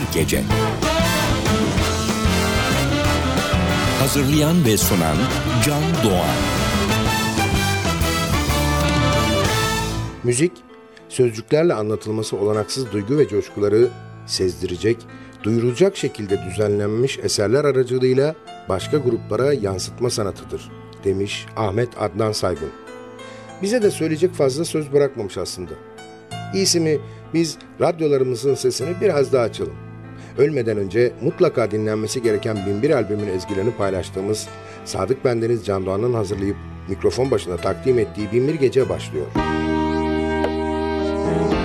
bir gece. Hazırlayan ve sunan Can Doğan. Müzik, sözcüklerle anlatılması olanaksız duygu ve coşkuları sezdirecek, duyurulacak şekilde düzenlenmiş eserler aracılığıyla başka gruplara yansıtma sanatıdır, demiş Ahmet Adnan Saygun. Bize de söyleyecek fazla söz bırakmamış aslında. İyisi mi biz radyolarımızın sesini biraz daha açalım ölmeden önce mutlaka dinlenmesi gereken Binbir albümün ezgilerini paylaştığımız Sadık Bendeniz Can Doğan'ın hazırlayıp mikrofon başında takdim ettiği Binbir Gece başlıyor. Müzik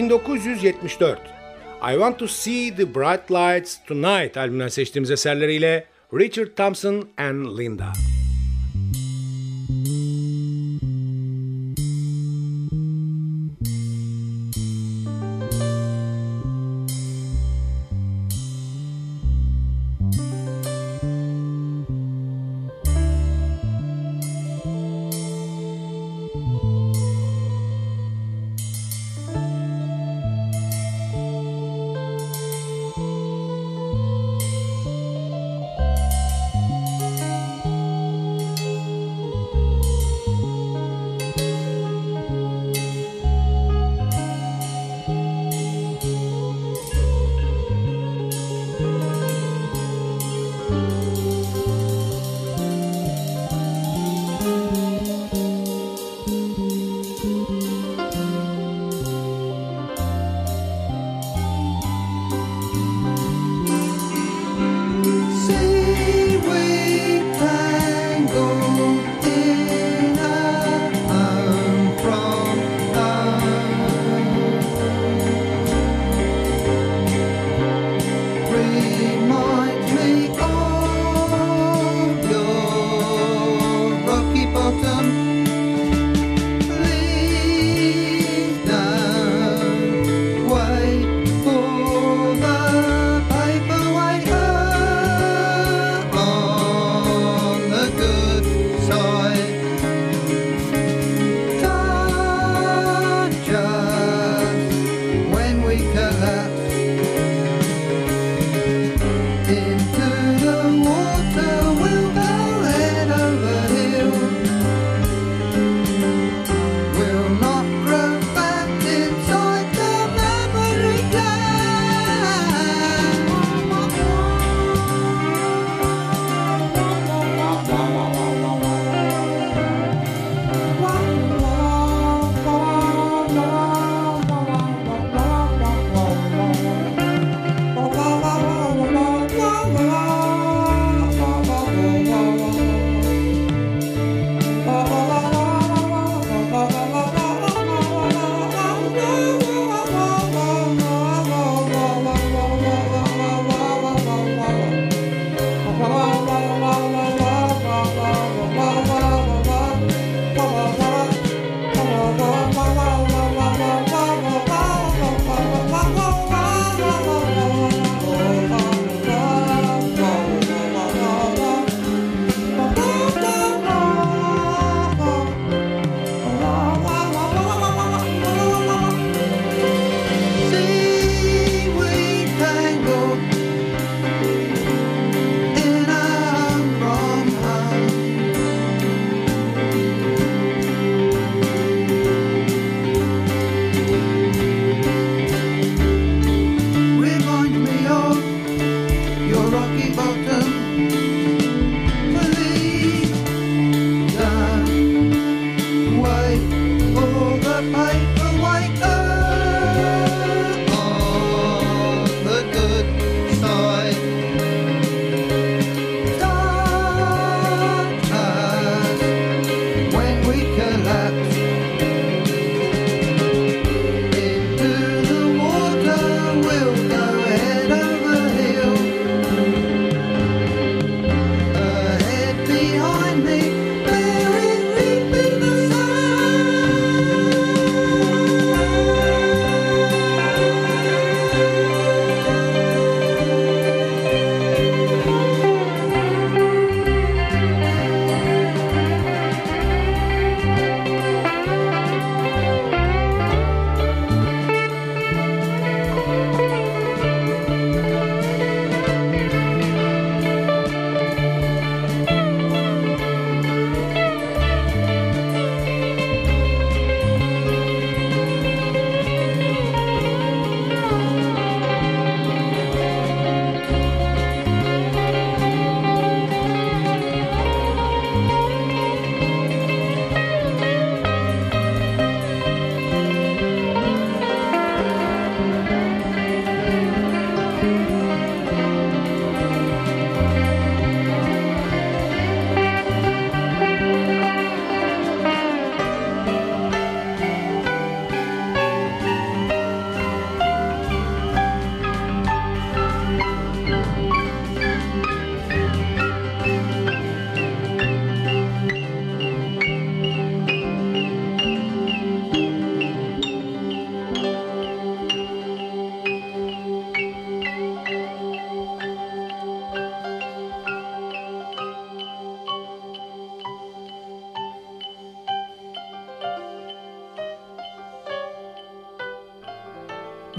Yıl 1974. I Want to See the Bright Lights Tonight albümünden seçtiğimiz eserleriyle Richard Thompson and Linda.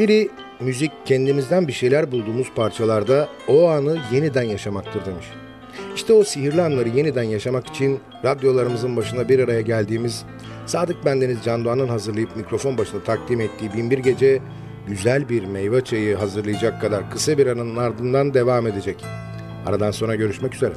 Biri müzik kendimizden bir şeyler bulduğumuz parçalarda o anı yeniden yaşamaktır demiş. İşte o sihirli anları yeniden yaşamak için radyolarımızın başına bir araya geldiğimiz Sadık Bendeniz Can Doğan'ın hazırlayıp mikrofon başında takdim ettiği Binbir Gece güzel bir meyve çayı hazırlayacak kadar kısa bir anın ardından devam edecek. Aradan sonra görüşmek üzere.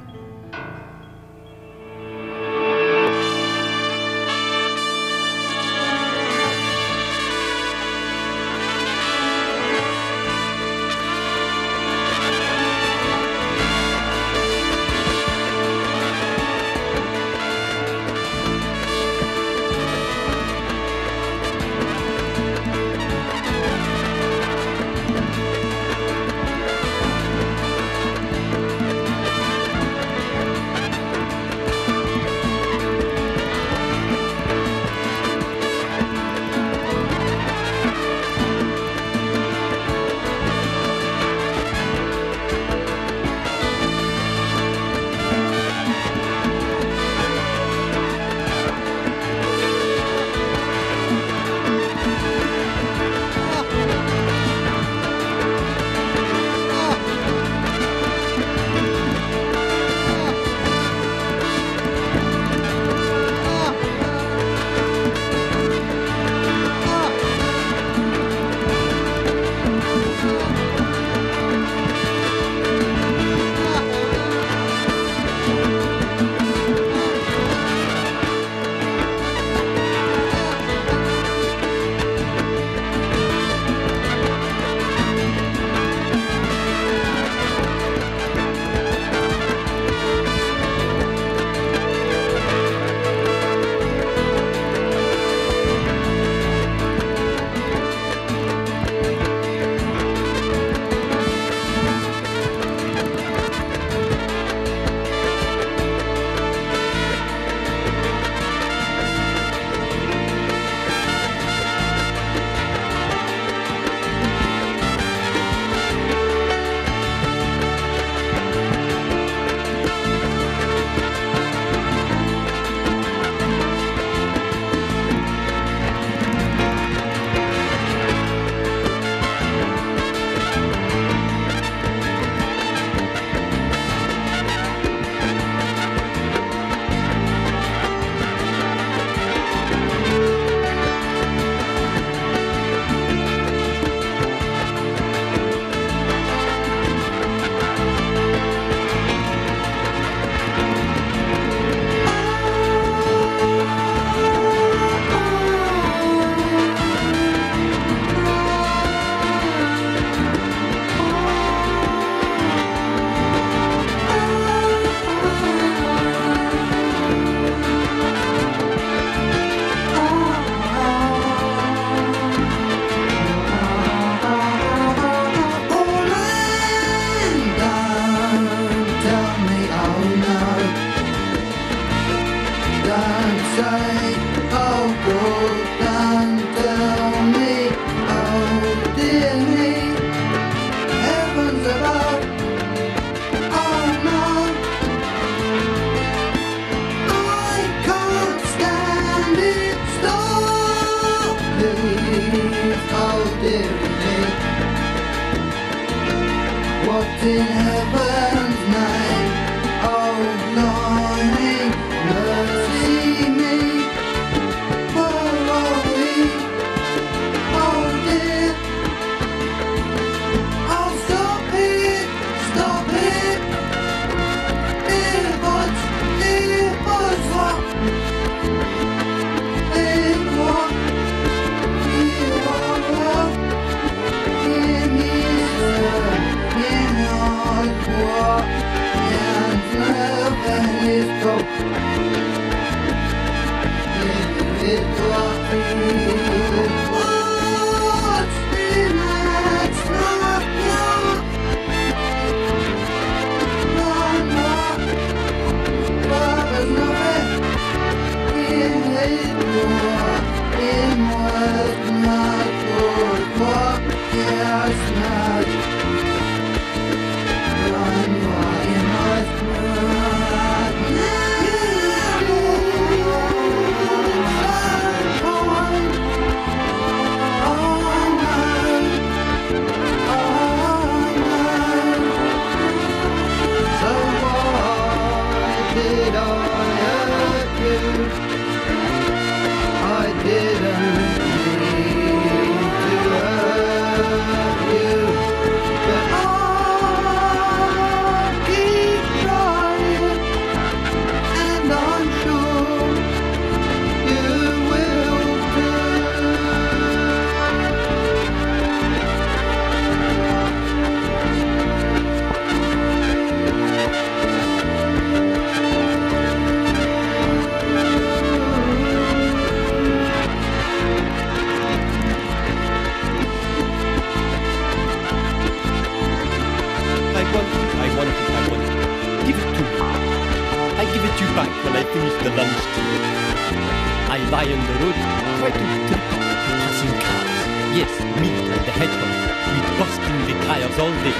only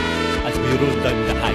as we rule down the high.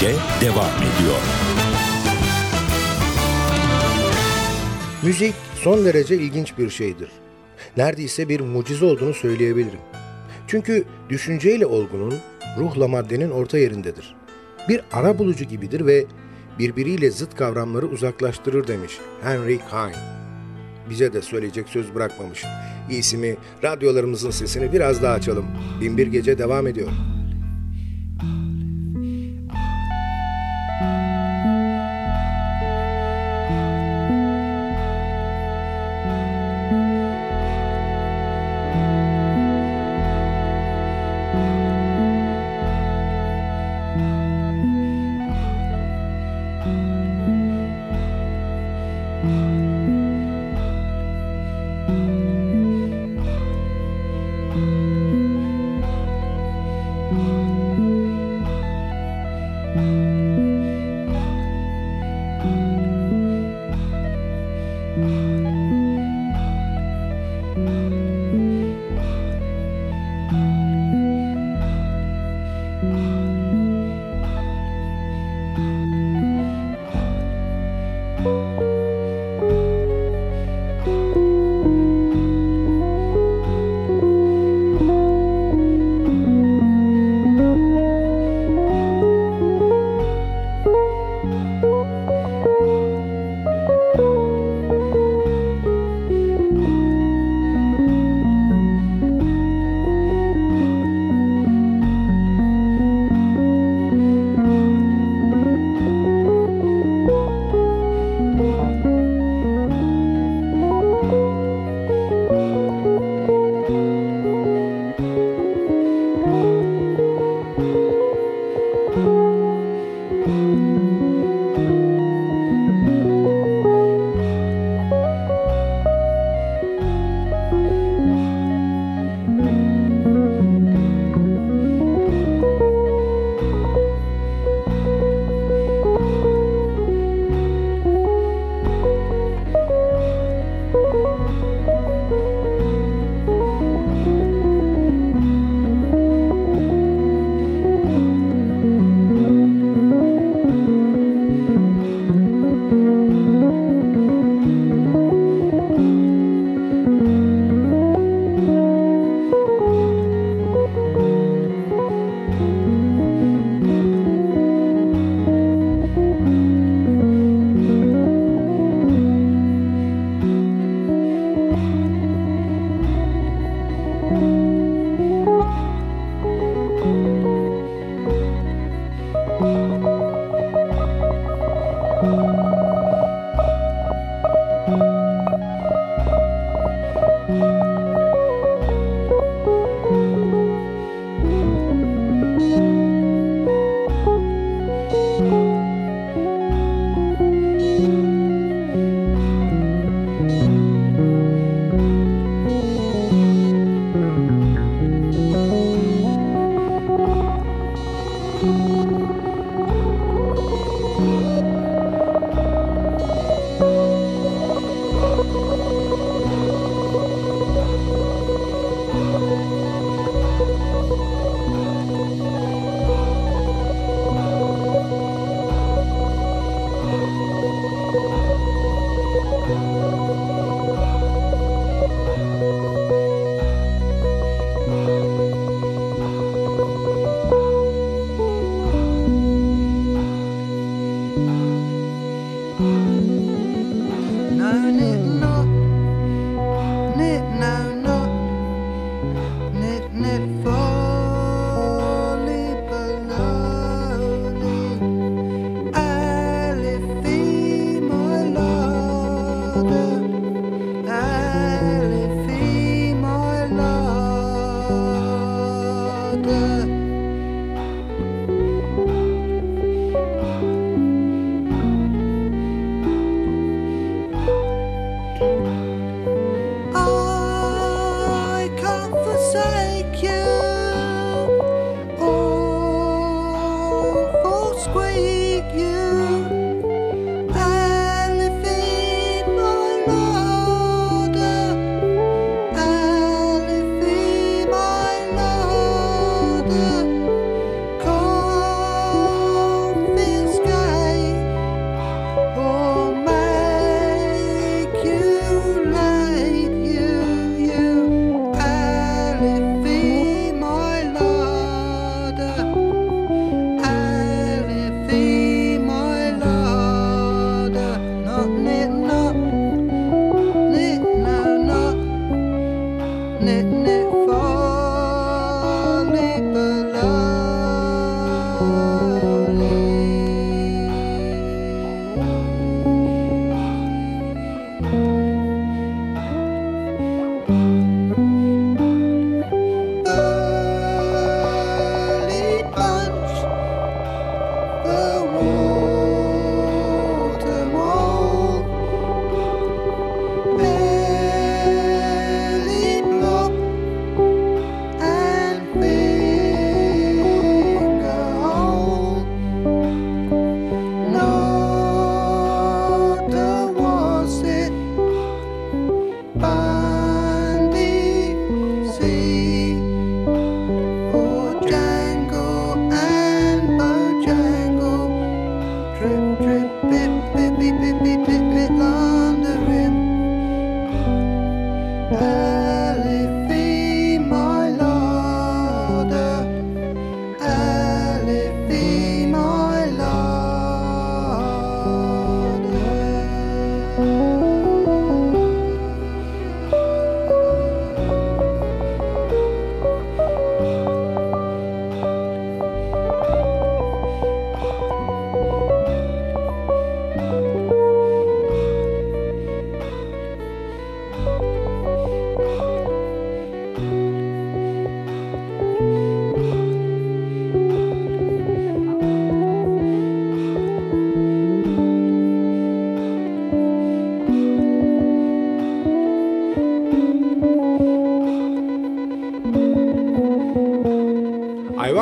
Gece devam ediyor. Müzik son derece ilginç bir şeydir. Neredeyse bir mucize olduğunu söyleyebilirim. Çünkü düşünceyle olgunun, ruhla maddenin orta yerindedir. Bir ara bulucu gibidir ve birbiriyle zıt kavramları uzaklaştırır demiş Henry Heine. Bize de söyleyecek söz bırakmamış. İyisi mi radyolarımızın sesini biraz daha açalım. Binbir Gece devam ediyor.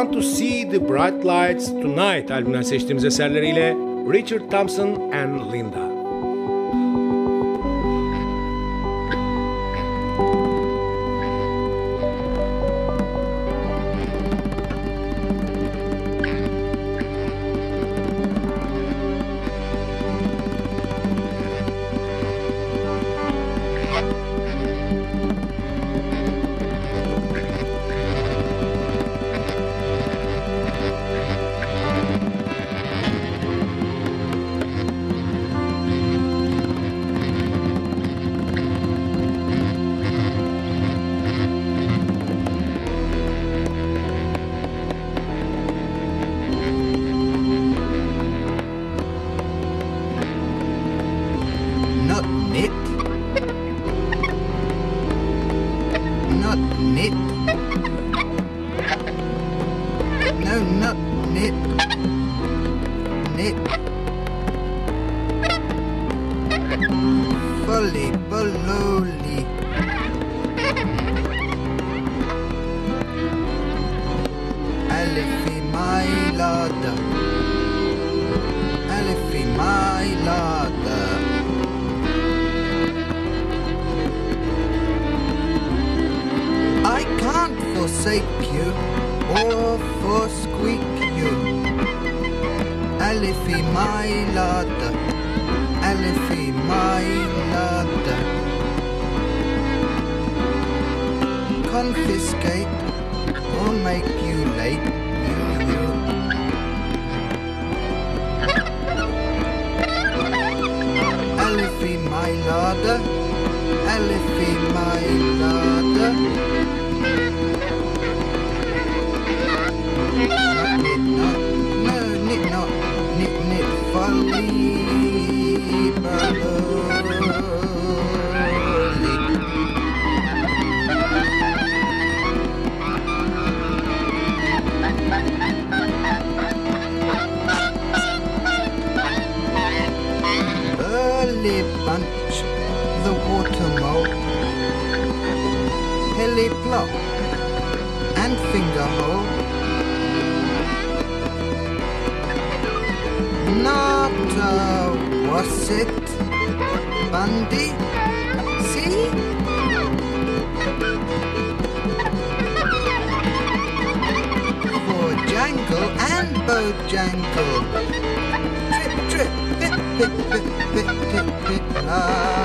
Want to See the Bright Lights Tonight albümünden seçtiğimiz eserleriyle Richard Thompson and Linda. no, no, nip. Nip. Bully, bully. Alfie, my lord. Alfie, my lord. I can't forsake you. Oh. ألفي مايلاد my مايلاد Confiscate or make you late. Elfie my lord, Elfie my lord. Plop, and finger hole. Not uh, was it Bundy? See? For Jangle and Bojangle. Trip, trip, pip, pip, pip, pip, pip, pip, under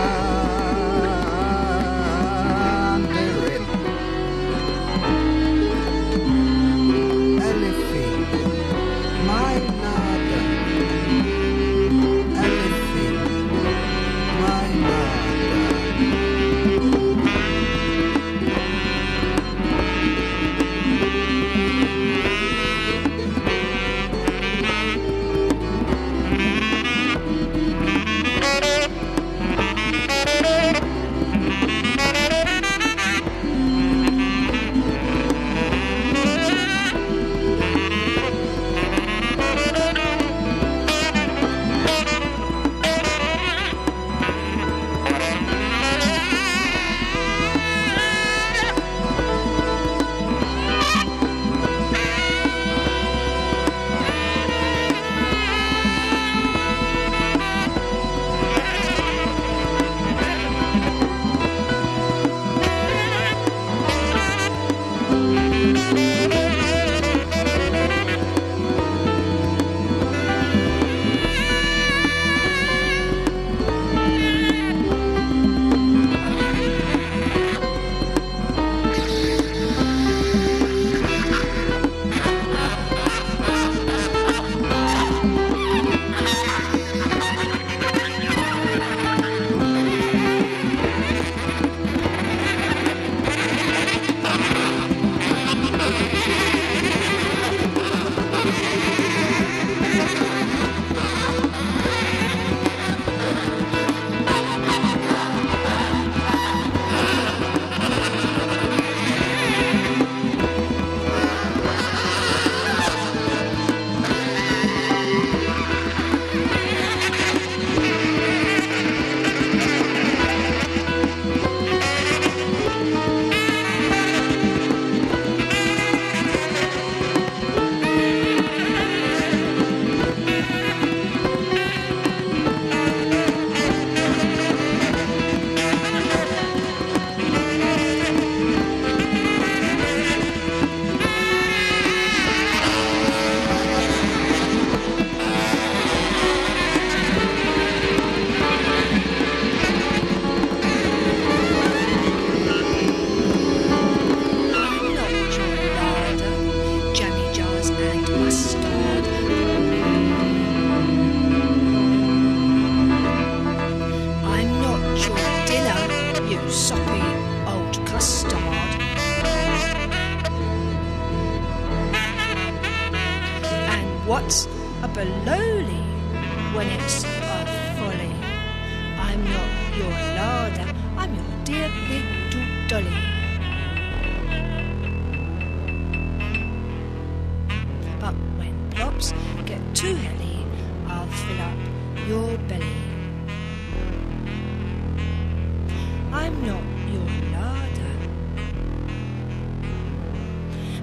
I'm not your larder.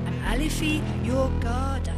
I'm Alifi, your garter.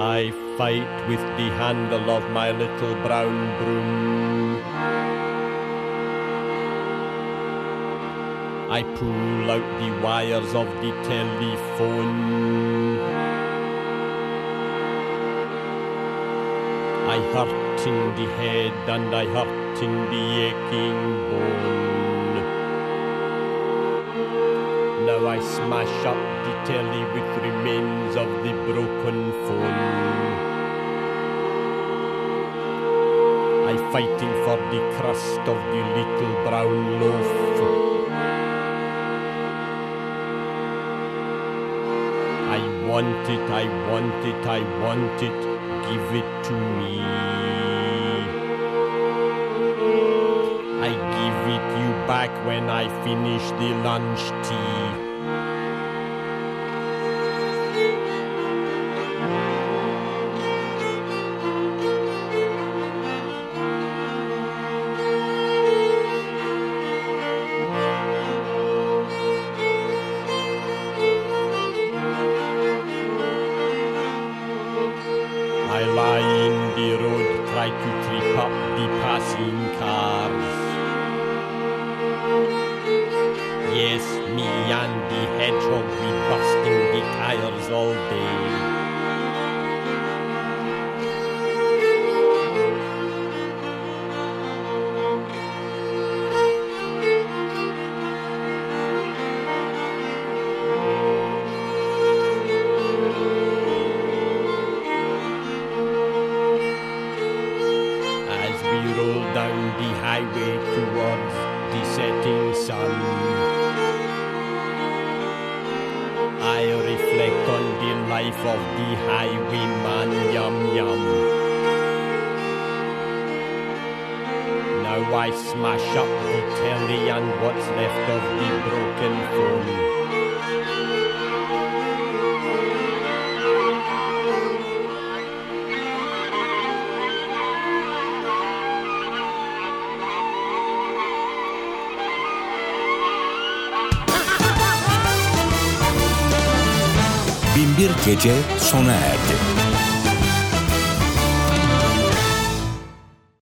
I fight with the handle of my little brown broom. I pull out the wires of the telephone. I hurt in the head and I hurt in the aching bone. Now I smash up the telly with remains of the broken phone. I fighting for the crust of the little brown loaf. I want it, I want it, I want it, give it to me. I give it you back when I finish the lunch tea. I lie in the road, try to trip up the passing cars. Yes, me and the hedgehog we busting the tires all day. Gece sona erdi.